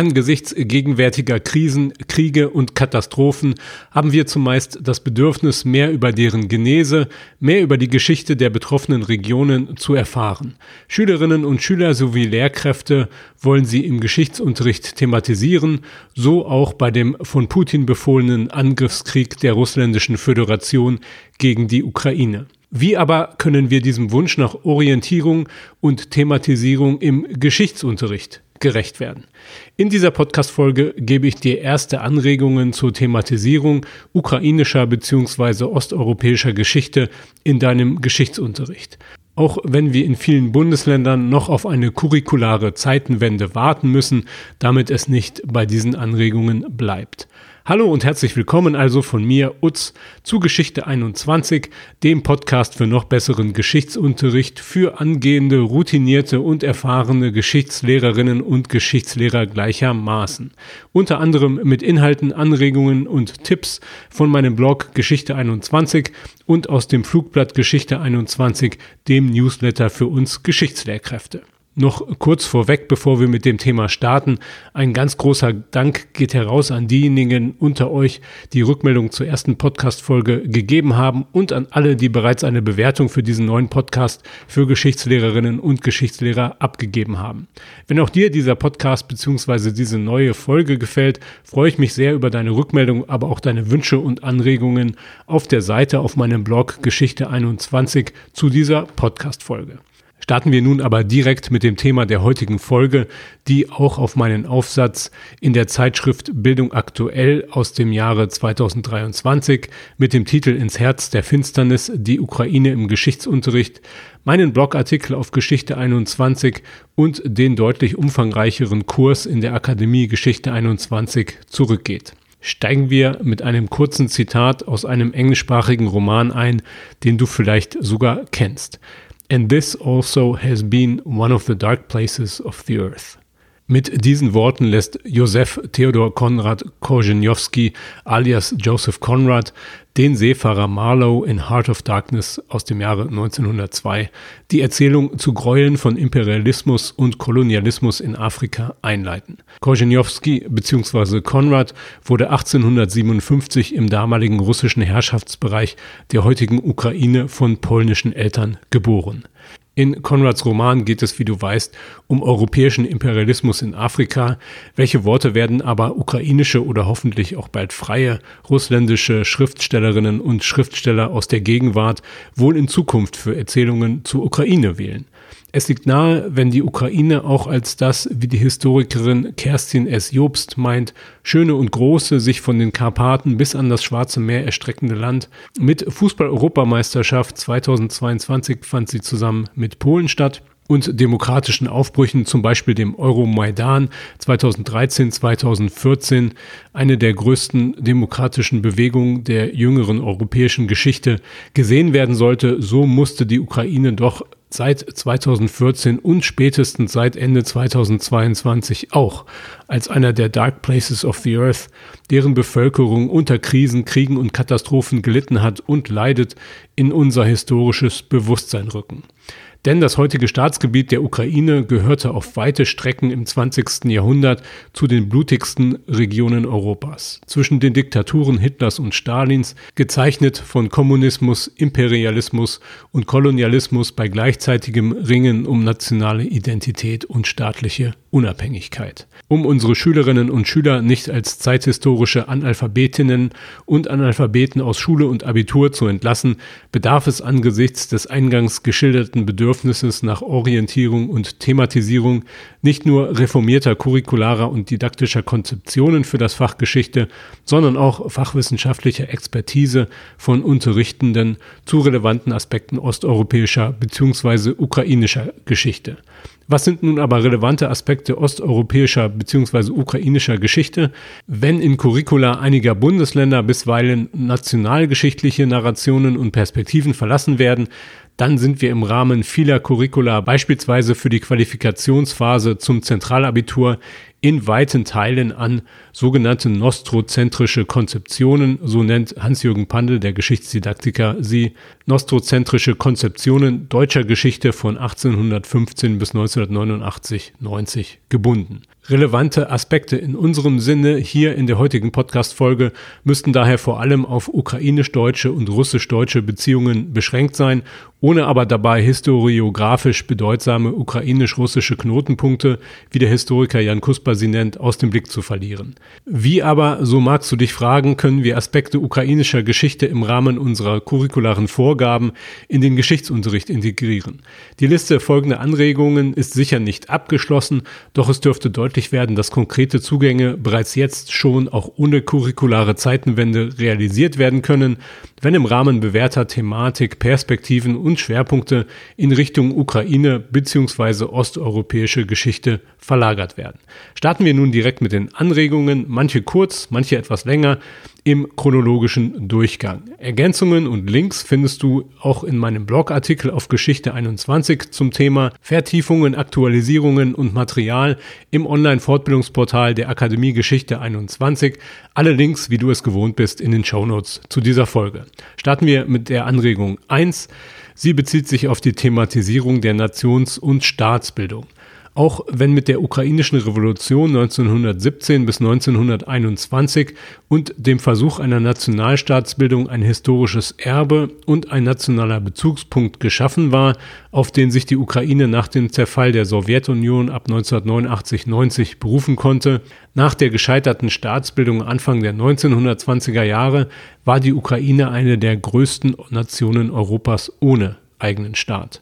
Angesichts gegenwärtiger Krisen, Kriege und Katastrophen haben wir zumeist das Bedürfnis, mehr über deren Genese, mehr über die Geschichte der betroffenen Regionen zu erfahren. Schülerinnen und Schüler sowie Lehrkräfte wollen sie im Geschichtsunterricht thematisieren, so auch bei dem von Putin befohlenen Angriffskrieg der russländischen Föderation gegen die Ukraine. Wie aber können wir diesem Wunsch nach Orientierung und Thematisierung im Geschichtsunterricht gerecht werden. In dieser Podcast-Folge gebe ich dir erste Anregungen zur Thematisierung ukrainischer bzw. osteuropäischer Geschichte in deinem Geschichtsunterricht. Auch wenn wir in vielen Bundesländern noch auf eine curriculare Zeitenwende warten müssen, damit es nicht bei diesen Anregungen bleibt. Hallo und herzlich willkommen also von mir, Utz, zu Geschichte 21, dem Podcast für noch besseren Geschichtsunterricht für angehende, routinierte und erfahrene Geschichtslehrerinnen und Geschichtslehrer gleichermaßen. Unter anderem mit Inhalten, Anregungen und Tipps von meinem Blog Geschichte 21 und aus dem Flugblatt Geschichte 21, dem Newsletter für uns Geschichtslehrkräfte. Noch kurz vorweg, bevor wir mit dem Thema starten, ein ganz großer Dank geht heraus an diejenigen unter euch, die Rückmeldung zur ersten Podcast-Folge gegeben haben und an alle, die bereits eine Bewertung für diesen neuen Podcast für Geschichtslehrerinnen und Geschichtslehrer abgegeben haben. Wenn auch dir dieser Podcast bzw. diese neue Folge gefällt, freue ich mich sehr über deine Rückmeldung, aber auch deine Wünsche und Anregungen auf der Seite auf meinem Blog Geschichte 21 zu dieser Podcast-Folge. Starten wir nun aber direkt mit dem Thema der heutigen Folge, die auch auf meinen Aufsatz in der Zeitschrift Bildung aktuell aus dem Jahre 2023 mit dem Titel Ins Herz der Finsternis, die Ukraine im Geschichtsunterricht, meinen Blogartikel auf Geschichte 21 und den deutlich umfangreicheren Kurs in der Akademie Geschichte 21 zurückgeht steigen wir mit einem kurzen Zitat aus einem englischsprachigen Roman ein, den du vielleicht sogar kennst. And this also has been one of the dark places of the earth. Mit diesen Worten lässt Josef Theodor Konrad Korzeniowski alias Joseph Conrad den Seefahrer Marlowe in Heart of Darkness aus dem Jahre 1902 die Erzählung zu Gräueln von Imperialismus und Kolonialismus in Afrika einleiten. Korzeniowski bzw. Conrad wurde 1857 im damaligen russischen Herrschaftsbereich der heutigen Ukraine von polnischen Eltern geboren. In Konrads Roman geht es, wie du weißt, um europäischen Imperialismus in Afrika. Welche Worte werden aber ukrainische oder hoffentlich auch bald freie russländische Schriftstellerinnen und Schriftsteller aus der Gegenwart wohl in Zukunft für Erzählungen zur Ukraine wählen? Es liegt nahe, wenn die Ukraine auch als das, wie die Historikerin Kerstin S. Jobst meint, schöne und große, sich von den Karpaten bis an das Schwarze Meer erstreckende Land. Mit Fußball-Europameisterschaft 2022 fand sie zusammen mit Polen statt und demokratischen Aufbrüchen, zum Beispiel dem Euromaidan 2013, 2014, eine der größten demokratischen Bewegungen der jüngeren europäischen Geschichte, gesehen werden sollte, so musste die Ukraine doch seit 2014 und spätestens seit Ende 2022 auch als einer der Dark Places of the Earth, deren Bevölkerung unter Krisen, Kriegen und Katastrophen gelitten hat und leidet, in unser historisches Bewusstsein rücken. Denn das heutige Staatsgebiet der Ukraine gehörte auf weite Strecken im 20. Jahrhundert zu den blutigsten Regionen Europas. Zwischen den Diktaturen Hitlers und Stalins, gezeichnet von Kommunismus, Imperialismus und Kolonialismus bei gleichzeitigem Ringen um nationale Identität und staatliche Unabhängigkeit. Um unsere Schülerinnen und Schüler nicht als zeithistorische Analphabetinnen und Analphabeten aus Schule und Abitur zu entlassen, bedarf es angesichts des eingangs geschilderten Bedürfnisses nach Orientierung und Thematisierung nicht nur reformierter curricularer und didaktischer Konzeptionen für das Fach Geschichte, sondern auch fachwissenschaftlicher Expertise von Unterrichtenden zu relevanten Aspekten osteuropäischer bzw. ukrainischer Geschichte. Was sind nun aber relevante Aspekte osteuropäischer bzw. ukrainischer Geschichte, wenn in Curricula einiger Bundesländer bisweilen nationalgeschichtliche Narrationen und Perspektiven verlassen werden, dann sind wir im Rahmen vieler Curricula beispielsweise für die Qualifikationsphase zum Zentralabitur in weiten Teilen an sogenannte nostrozentrische Konzeptionen, so nennt Hans-Jürgen Pandel, der Geschichtsdidaktiker, sie nostrozentrische Konzeptionen deutscher Geschichte von 1815 bis 1989, 90 gebunden. Relevante Aspekte in unserem Sinne hier in der heutigen Podcast-Folge müssten daher vor allem auf ukrainisch-deutsche und russisch-deutsche Beziehungen beschränkt sein, ohne aber dabei historiografisch bedeutsame ukrainisch-russische Knotenpunkte, wie der Historiker Jan Kusper sie nennt, aus dem Blick zu verlieren. Wie aber, so magst du dich fragen, können wir Aspekte ukrainischer Geschichte im Rahmen unserer curricularen Vorgaben in den Geschichtsunterricht integrieren? Die Liste folgender Anregungen ist sicher nicht abgeschlossen, doch es dürfte deutlich deutlich werden, dass konkrete Zugänge bereits jetzt schon auch ohne curriculare Zeitenwende realisiert werden können, wenn im Rahmen bewährter Thematik Perspektiven und Schwerpunkte in Richtung Ukraine bzw. osteuropäische Geschichte verlagert werden. Starten wir nun direkt mit den Anregungen, manche kurz, manche etwas länger im chronologischen Durchgang. Ergänzungen und Links findest du auch in meinem Blogartikel auf Geschichte 21 zum Thema Vertiefungen, Aktualisierungen und Material im Online-Fortbildungsportal der Akademie Geschichte 21. Alle Links, wie du es gewohnt bist, in den Shownotes zu dieser Folge. Starten wir mit der Anregung 1. Sie bezieht sich auf die Thematisierung der Nations- und Staatsbildung. Auch wenn mit der ukrainischen Revolution 1917 bis 1921 und dem Versuch einer Nationalstaatsbildung ein historisches Erbe und ein nationaler Bezugspunkt geschaffen war, auf den sich die Ukraine nach dem Zerfall der Sowjetunion ab 1989-90 berufen konnte, nach der gescheiterten Staatsbildung Anfang der 1920er Jahre war die Ukraine eine der größten Nationen Europas ohne eigenen Staat.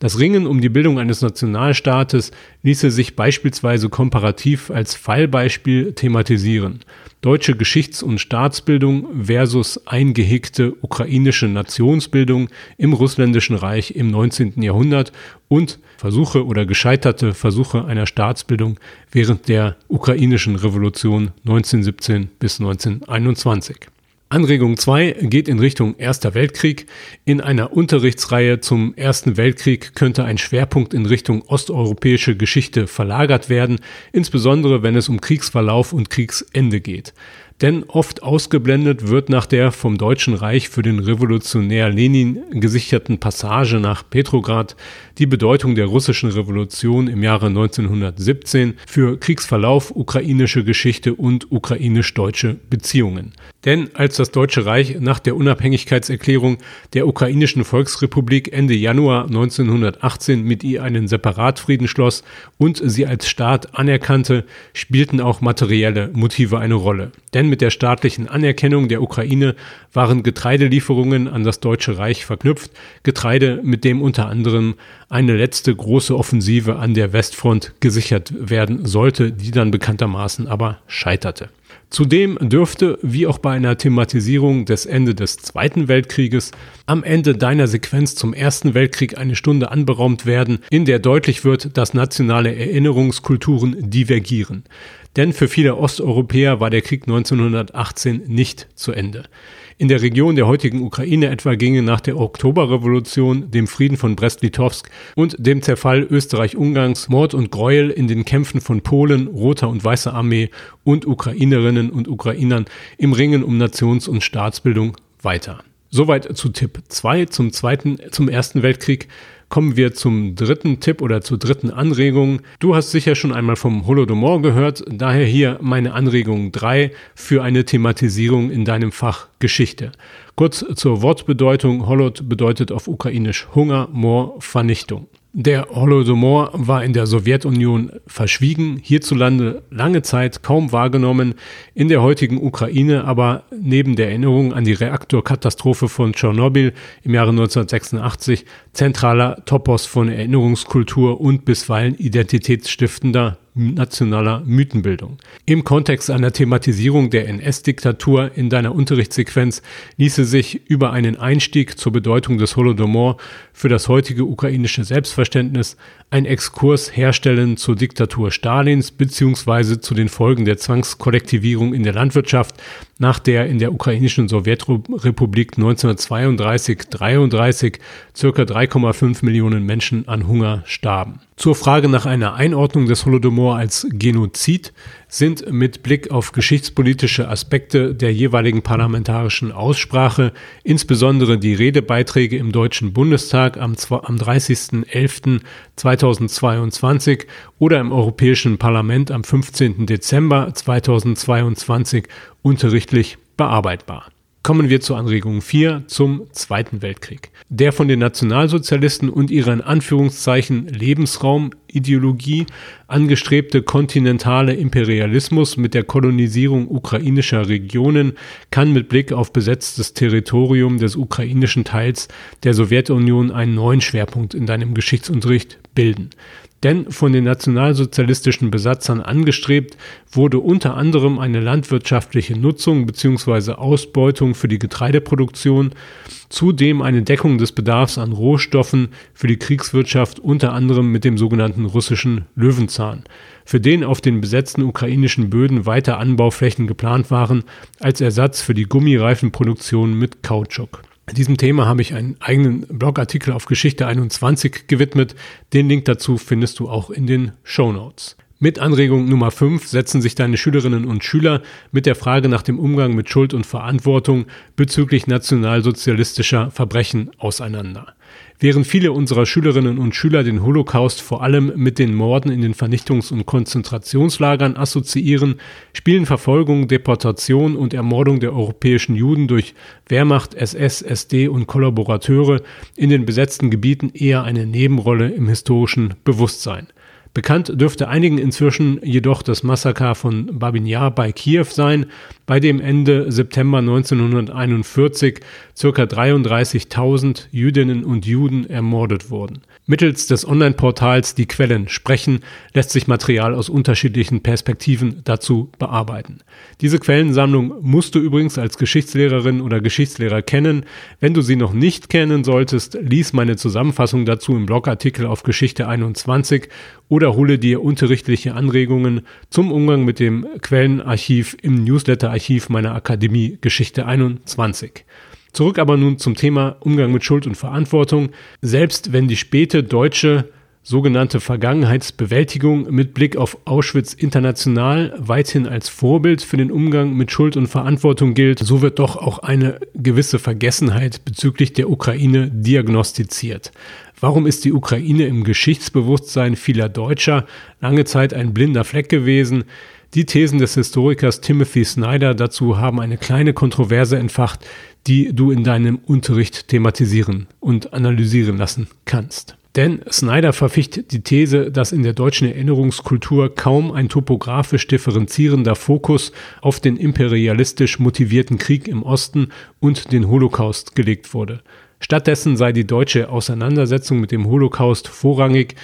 Das Ringen um die Bildung eines Nationalstaates ließe sich beispielsweise komparativ als Fallbeispiel thematisieren. Deutsche Geschichts- und Staatsbildung versus eingehegte ukrainische Nationsbildung im Russländischen Reich im 19. Jahrhundert und Versuche oder gescheiterte Versuche einer Staatsbildung während der ukrainischen Revolution 1917 bis 1921. Anregung 2 geht in Richtung Erster Weltkrieg. In einer Unterrichtsreihe zum Ersten Weltkrieg könnte ein Schwerpunkt in Richtung osteuropäische Geschichte verlagert werden, insbesondere wenn es um Kriegsverlauf und Kriegsende geht denn oft ausgeblendet wird nach der vom Deutschen Reich für den Revolutionär Lenin gesicherten Passage nach Petrograd die Bedeutung der russischen Revolution im Jahre 1917 für Kriegsverlauf, ukrainische Geschichte und ukrainisch-deutsche Beziehungen. Denn als das Deutsche Reich nach der Unabhängigkeitserklärung der ukrainischen Volksrepublik Ende Januar 1918 mit ihr einen Separatfrieden schloss und sie als Staat anerkannte, spielten auch materielle Motive eine Rolle. Denn mit der staatlichen Anerkennung der Ukraine waren Getreidelieferungen an das Deutsche Reich verknüpft, Getreide, mit dem unter anderem eine letzte große Offensive an der Westfront gesichert werden sollte, die dann bekanntermaßen aber scheiterte. Zudem dürfte, wie auch bei einer Thematisierung des Ende des Zweiten Weltkrieges, am Ende deiner Sequenz zum Ersten Weltkrieg eine Stunde anberaumt werden, in der deutlich wird, dass nationale Erinnerungskulturen divergieren. Denn für viele Osteuropäer war der Krieg 1918 nicht zu Ende. In der Region der heutigen Ukraine etwa gingen nach der Oktoberrevolution, dem Frieden von Brest-Litovsk und dem Zerfall Österreich-Ungarns Mord und Gräuel in den Kämpfen von Polen, Roter und Weißer Armee und Ukrainerinnen und Ukrainern im Ringen um Nations- und Staatsbildung weiter. Soweit zu Tipp 2 zum zweiten, zum ersten Weltkrieg kommen wir zum dritten Tipp oder zur dritten Anregung. Du hast sicher schon einmal vom Holodomor gehört, daher hier meine Anregung 3 für eine Thematisierung in deinem Fach Geschichte. Kurz zur Wortbedeutung. Holod bedeutet auf Ukrainisch Hunger, Mor, Vernichtung. Der Holodomor war in der Sowjetunion verschwiegen, hierzulande lange Zeit kaum wahrgenommen, in der heutigen Ukraine aber neben der Erinnerung an die Reaktorkatastrophe von Tschernobyl im Jahre 1986 zentraler Topos von Erinnerungskultur und bisweilen identitätsstiftender nationaler Mythenbildung. Im Kontext einer Thematisierung der NS-Diktatur in deiner Unterrichtssequenz ließe sich über einen Einstieg zur Bedeutung des Holodomor für das heutige ukrainische Selbstverständnis ein Exkurs herstellen zur Diktatur Stalins bzw. zu den Folgen der Zwangskollektivierung in der Landwirtschaft, nach der in der ukrainischen Sowjetrepublik 1932-33 circa 3,5 Millionen Menschen an Hunger starben. Zur Frage nach einer Einordnung des Holodomor als Genozid sind mit Blick auf geschichtspolitische Aspekte der jeweiligen parlamentarischen Aussprache, insbesondere die Redebeiträge im Deutschen Bundestag am, am 30.11.2022 oder im Europäischen Parlament am 15. Dezember 2022 unterrichtlich bearbeitbar. Kommen wir zu Anregung 4 zum Zweiten Weltkrieg. Der von den Nationalsozialisten und ihrer in Anführungszeichen Lebensraumideologie angestrebte kontinentale Imperialismus mit der Kolonisierung ukrainischer Regionen kann mit Blick auf besetztes Territorium des ukrainischen Teils der Sowjetunion einen neuen Schwerpunkt in deinem Geschichtsunterricht bilden. Denn von den nationalsozialistischen Besatzern angestrebt wurde unter anderem eine landwirtschaftliche Nutzung bzw. Ausbeutung für die Getreideproduktion, zudem eine Deckung des Bedarfs an Rohstoffen für die Kriegswirtschaft unter anderem mit dem sogenannten russischen Löwenzahn, für den auf den besetzten ukrainischen Böden weiter Anbauflächen geplant waren als Ersatz für die Gummireifenproduktion mit Kautschuk. Diesem Thema habe ich einen eigenen Blogartikel auf Geschichte 21 gewidmet. Den Link dazu findest du auch in den Show Notes. Mit Anregung Nummer 5 setzen sich deine Schülerinnen und Schüler mit der Frage nach dem Umgang mit Schuld und Verantwortung bezüglich nationalsozialistischer Verbrechen auseinander. Während viele unserer Schülerinnen und Schüler den Holocaust vor allem mit den Morden in den Vernichtungs- und Konzentrationslagern assoziieren, spielen Verfolgung, Deportation und Ermordung der europäischen Juden durch Wehrmacht, SS, SD und Kollaborateure in den besetzten Gebieten eher eine Nebenrolle im historischen Bewusstsein. Bekannt dürfte einigen inzwischen jedoch das Massaker von Babin Yar bei Kiew sein, bei dem Ende September 1941 ca. 33.000 Jüdinnen und Juden ermordet wurden. Mittels des Online-Portals Die Quellen sprechen lässt sich Material aus unterschiedlichen Perspektiven dazu bearbeiten. Diese Quellensammlung musst du übrigens als Geschichtslehrerin oder Geschichtslehrer kennen. Wenn du sie noch nicht kennen solltest, lies meine Zusammenfassung dazu im Blogartikel auf Geschichte 21 oder hole dir unterrichtliche Anregungen zum Umgang mit dem Quellenarchiv im Newsletterarchiv meiner Akademie Geschichte 21. Zurück aber nun zum Thema Umgang mit Schuld und Verantwortung. Selbst wenn die späte deutsche sogenannte Vergangenheitsbewältigung mit Blick auf Auschwitz international weithin als Vorbild für den Umgang mit Schuld und Verantwortung gilt, so wird doch auch eine gewisse Vergessenheit bezüglich der Ukraine diagnostiziert. Warum ist die Ukraine im Geschichtsbewusstsein vieler Deutscher lange Zeit ein blinder Fleck gewesen? Die Thesen des Historikers Timothy Snyder dazu haben eine kleine Kontroverse entfacht, die du in deinem Unterricht thematisieren und analysieren lassen kannst. Denn Snyder verficht die These, dass in der deutschen Erinnerungskultur kaum ein topografisch differenzierender Fokus auf den imperialistisch motivierten Krieg im Osten und den Holocaust gelegt wurde. Stattdessen sei die deutsche Auseinandersetzung mit dem Holocaust vorrangig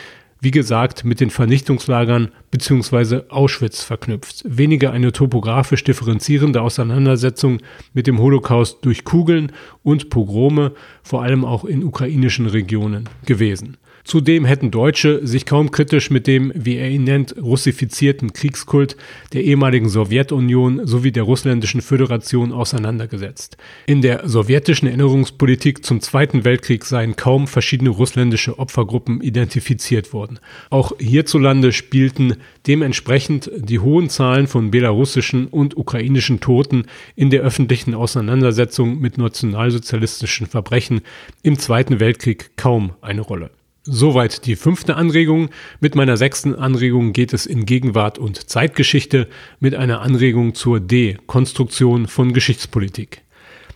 wie gesagt, mit den Vernichtungslagern bzw. Auschwitz verknüpft. Weniger eine topografisch differenzierende Auseinandersetzung mit dem Holocaust durch Kugeln und Pogrome, vor allem auch in ukrainischen Regionen gewesen. Zudem hätten Deutsche sich kaum kritisch mit dem, wie er ihn nennt, russifizierten Kriegskult der ehemaligen Sowjetunion sowie der russländischen Föderation auseinandergesetzt. In der sowjetischen Erinnerungspolitik zum Zweiten Weltkrieg seien kaum verschiedene russländische Opfergruppen identifiziert worden. Auch hierzulande spielten dementsprechend die hohen Zahlen von belarussischen und ukrainischen Toten in der öffentlichen Auseinandersetzung mit nationalsozialistischen Verbrechen im Zweiten Weltkrieg kaum eine Rolle. Soweit die fünfte Anregung. Mit meiner sechsten Anregung geht es in Gegenwart und Zeitgeschichte mit einer Anregung zur Dekonstruktion von Geschichtspolitik.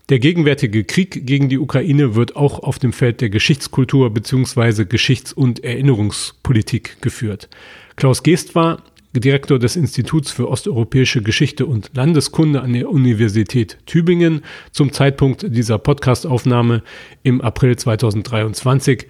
Der gegenwärtige Krieg gegen die Ukraine wird auch auf dem Feld der Geschichtskultur bzw. Geschichts- und Erinnerungspolitik geführt. Klaus Geest war Direktor des Instituts für osteuropäische Geschichte und Landeskunde an der Universität Tübingen zum Zeitpunkt dieser Podcastaufnahme im April 2023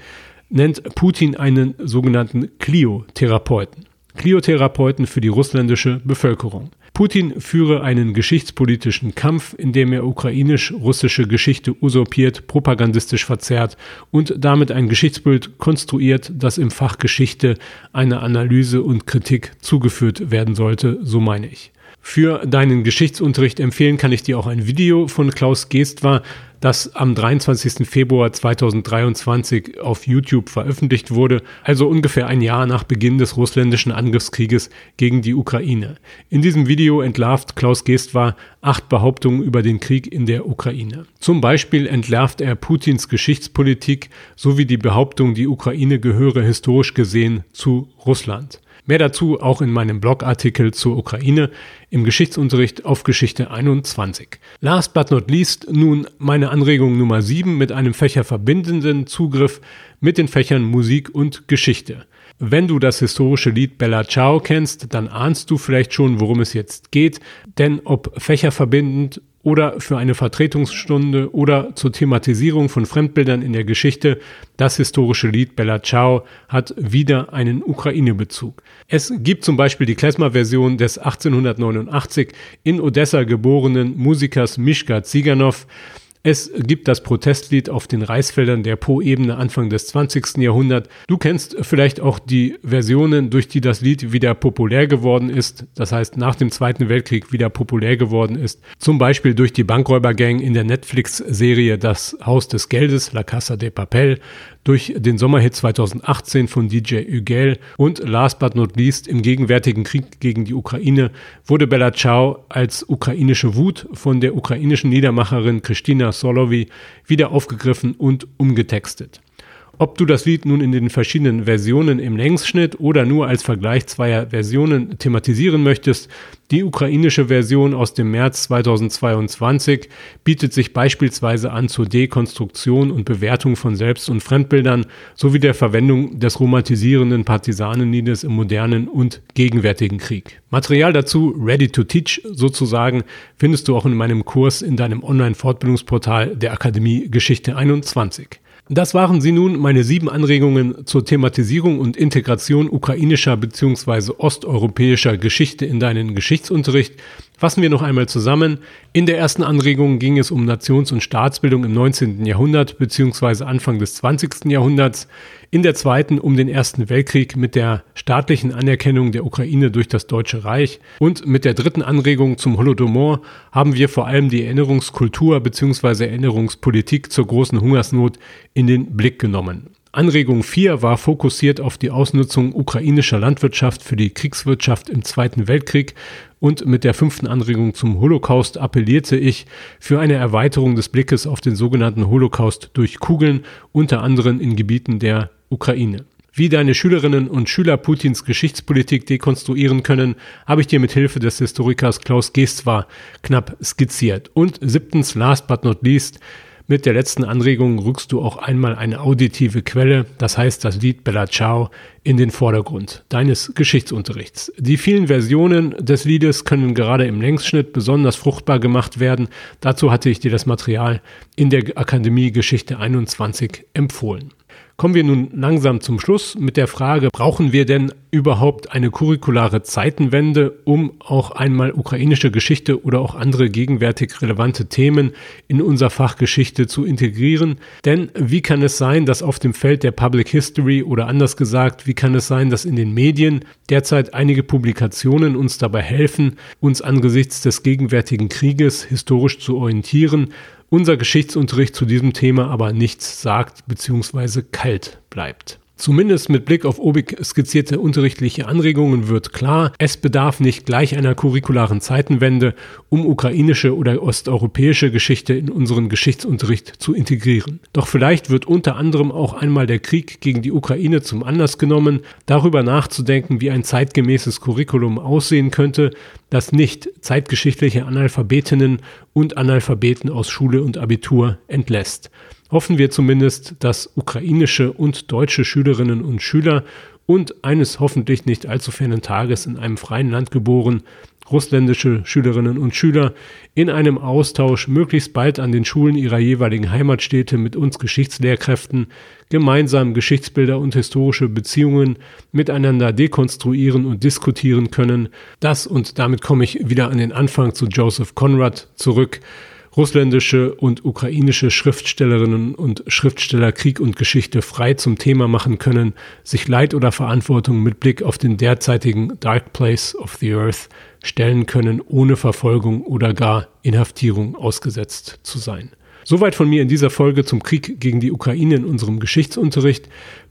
nennt Putin einen sogenannten Clio-Therapeuten. Clio-Therapeuten für die russländische Bevölkerung. Putin führe einen geschichtspolitischen Kampf, in dem er ukrainisch-russische Geschichte usurpiert, propagandistisch verzerrt und damit ein Geschichtsbild konstruiert, das im Fach Geschichte einer Analyse und Kritik zugeführt werden sollte, so meine ich. Für deinen Geschichtsunterricht empfehlen kann ich dir auch ein Video von Klaus Geestwar, das am 23. Februar 2023 auf YouTube veröffentlicht wurde, also ungefähr ein Jahr nach Beginn des russländischen Angriffskrieges gegen die Ukraine. In diesem Video entlarvt Klaus Geestwar acht Behauptungen über den Krieg in der Ukraine. Zum Beispiel entlarvt er Putins Geschichtspolitik sowie die Behauptung, die Ukraine gehöre historisch gesehen zu Russland. Mehr dazu auch in meinem Blogartikel zur Ukraine im Geschichtsunterricht auf Geschichte 21. Last but not least nun meine Anregung Nummer 7 mit einem fächerverbindenden Zugriff mit den Fächern Musik und Geschichte. Wenn du das historische Lied Bella Ciao kennst, dann ahnst du vielleicht schon, worum es jetzt geht, denn ob fächerverbindend oder für eine Vertretungsstunde oder zur Thematisierung von Fremdbildern in der Geschichte, das historische Lied Bella Ciao hat wieder einen Ukraine-Bezug. Es gibt zum Beispiel die Klezmer-Version des 1889 in Odessa geborenen Musikers Mishka Ziganov, es gibt das Protestlied auf den Reisfeldern der Po-Ebene Anfang des 20. Jahrhunderts. Du kennst vielleicht auch die Versionen, durch die das Lied wieder populär geworden ist, das heißt nach dem Zweiten Weltkrieg wieder populär geworden ist. Zum Beispiel durch die Bankräubergang in der Netflix-Serie Das Haus des Geldes, La Casa de Papel, durch den Sommerhit 2018 von DJ Ugel und last but not least im gegenwärtigen Krieg gegen die Ukraine wurde Bella Ciao als ukrainische Wut von der ukrainischen Niedermacherin Christina Solowy wieder aufgegriffen und umgetextet. Ob du das Lied nun in den verschiedenen Versionen im Längsschnitt oder nur als Vergleich zweier Versionen thematisieren möchtest, die ukrainische Version aus dem März 2022 bietet sich beispielsweise an zur Dekonstruktion und Bewertung von Selbst- und Fremdbildern sowie der Verwendung des romantisierenden Partisanenliedes im modernen und gegenwärtigen Krieg. Material dazu, ready to teach sozusagen, findest du auch in meinem Kurs in deinem Online-Fortbildungsportal der Akademie Geschichte 21. Das waren sie nun, meine sieben Anregungen zur Thematisierung und Integration ukrainischer bzw. osteuropäischer Geschichte in deinen Geschichtsunterricht. Fassen wir noch einmal zusammen. In der ersten Anregung ging es um Nations- und Staatsbildung im 19. Jahrhundert bzw. Anfang des 20. Jahrhunderts. In der zweiten um den Ersten Weltkrieg mit der staatlichen Anerkennung der Ukraine durch das Deutsche Reich. Und mit der dritten Anregung zum Holodomor haben wir vor allem die Erinnerungskultur bzw. Erinnerungspolitik zur großen Hungersnot in den Blick genommen. Anregung 4 war fokussiert auf die Ausnutzung ukrainischer Landwirtschaft für die Kriegswirtschaft im Zweiten Weltkrieg und mit der fünften Anregung zum Holocaust appellierte ich für eine Erweiterung des Blickes auf den sogenannten Holocaust durch Kugeln, unter anderem in Gebieten der Ukraine. Wie deine Schülerinnen und Schüler Putins Geschichtspolitik dekonstruieren können, habe ich dir mit Hilfe des Historikers Klaus Geestwar knapp skizziert. Und siebtens, last but not least, mit der letzten Anregung rückst du auch einmal eine auditive Quelle, das heißt das Lied Bella Ciao, in den Vordergrund deines Geschichtsunterrichts. Die vielen Versionen des Liedes können gerade im Längsschnitt besonders fruchtbar gemacht werden. Dazu hatte ich dir das Material in der Akademie Geschichte 21 empfohlen. Kommen wir nun langsam zum Schluss mit der Frage, brauchen wir denn überhaupt eine curriculare Zeitenwende, um auch einmal ukrainische Geschichte oder auch andere gegenwärtig relevante Themen in unser Fach Geschichte zu integrieren? Denn wie kann es sein, dass auf dem Feld der Public History oder anders gesagt, wie kann es sein, dass in den Medien derzeit einige Publikationen uns dabei helfen, uns angesichts des gegenwärtigen Krieges historisch zu orientieren, unser Geschichtsunterricht zu diesem Thema aber nichts sagt bzw. kalt bleibt. Zumindest mit Blick auf obig skizzierte unterrichtliche Anregungen wird klar, es bedarf nicht gleich einer curricularen Zeitenwende, um ukrainische oder osteuropäische Geschichte in unseren Geschichtsunterricht zu integrieren. Doch vielleicht wird unter anderem auch einmal der Krieg gegen die Ukraine zum Anlass genommen, darüber nachzudenken, wie ein zeitgemäßes Curriculum aussehen könnte, das nicht zeitgeschichtliche Analphabetinnen und Analphabeten aus Schule und Abitur entlässt hoffen wir zumindest, dass ukrainische und deutsche Schülerinnen und Schüler und eines hoffentlich nicht allzu fernen Tages in einem freien Land geboren, russländische Schülerinnen und Schüler in einem Austausch möglichst bald an den Schulen ihrer jeweiligen Heimatstädte mit uns Geschichtslehrkräften gemeinsam Geschichtsbilder und historische Beziehungen miteinander dekonstruieren und diskutieren können. Das und damit komme ich wieder an den Anfang zu Joseph Conrad zurück russländische und ukrainische Schriftstellerinnen und Schriftsteller Krieg und Geschichte frei zum Thema machen können, sich Leid oder Verantwortung mit Blick auf den derzeitigen Dark Place of the Earth stellen können, ohne Verfolgung oder gar Inhaftierung ausgesetzt zu sein. Soweit von mir in dieser Folge zum Krieg gegen die Ukraine in unserem Geschichtsunterricht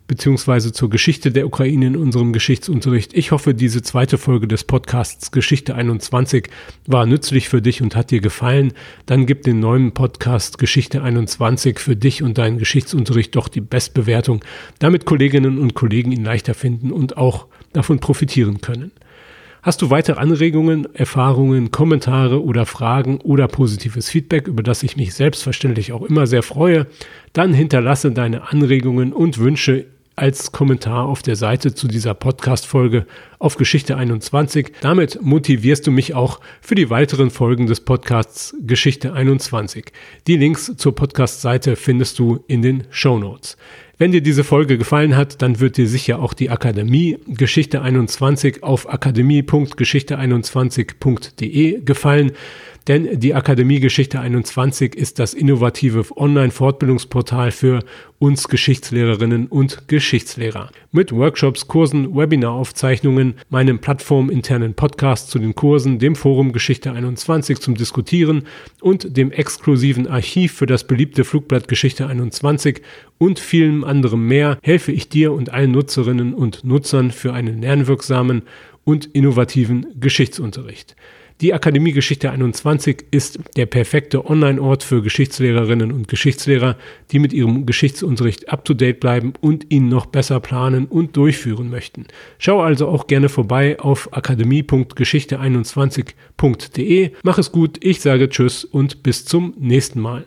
beziehungsweise zur Geschichte der Ukraine in unserem Geschichtsunterricht. Ich hoffe, diese zweite Folge des Podcasts Geschichte 21 war nützlich für dich und hat dir gefallen. Dann gib den neuen Podcast Geschichte 21 für dich und deinen Geschichtsunterricht doch die Bestbewertung, damit Kolleginnen und Kollegen ihn leichter finden und auch davon profitieren können. Hast du weitere Anregungen, Erfahrungen, Kommentare oder Fragen oder positives Feedback, über das ich mich selbstverständlich auch immer sehr freue, dann hinterlasse deine Anregungen und Wünsche als Kommentar auf der Seite zu dieser Podcast-Folge auf Geschichte 21. Damit motivierst du mich auch für die weiteren Folgen des Podcasts Geschichte 21. Die Links zur Podcast-Seite findest du in den Show Notes. Wenn dir diese Folge gefallen hat, dann wird dir sicher auch die Akademie Geschichte 21 auf akademie.geschichte21.de gefallen. Denn die Akademie Geschichte 21 ist das innovative Online-Fortbildungsportal für uns Geschichtslehrerinnen und Geschichtslehrer. Mit Workshops, Kursen, Webinaraufzeichnungen, meinem plattforminternen Podcast zu den Kursen, dem Forum Geschichte 21 zum Diskutieren und dem exklusiven Archiv für das beliebte Flugblatt Geschichte 21 und vielem anderem mehr helfe ich dir und allen Nutzerinnen und Nutzern für einen lernwirksamen und innovativen Geschichtsunterricht. Die Akademie Geschichte 21 ist der perfekte Online-Ort für Geschichtslehrerinnen und Geschichtslehrer, die mit ihrem Geschichtsunterricht up-to-date bleiben und ihn noch besser planen und durchführen möchten. Schau also auch gerne vorbei auf akademie.geschichte21.de. Mach es gut, ich sage Tschüss und bis zum nächsten Mal.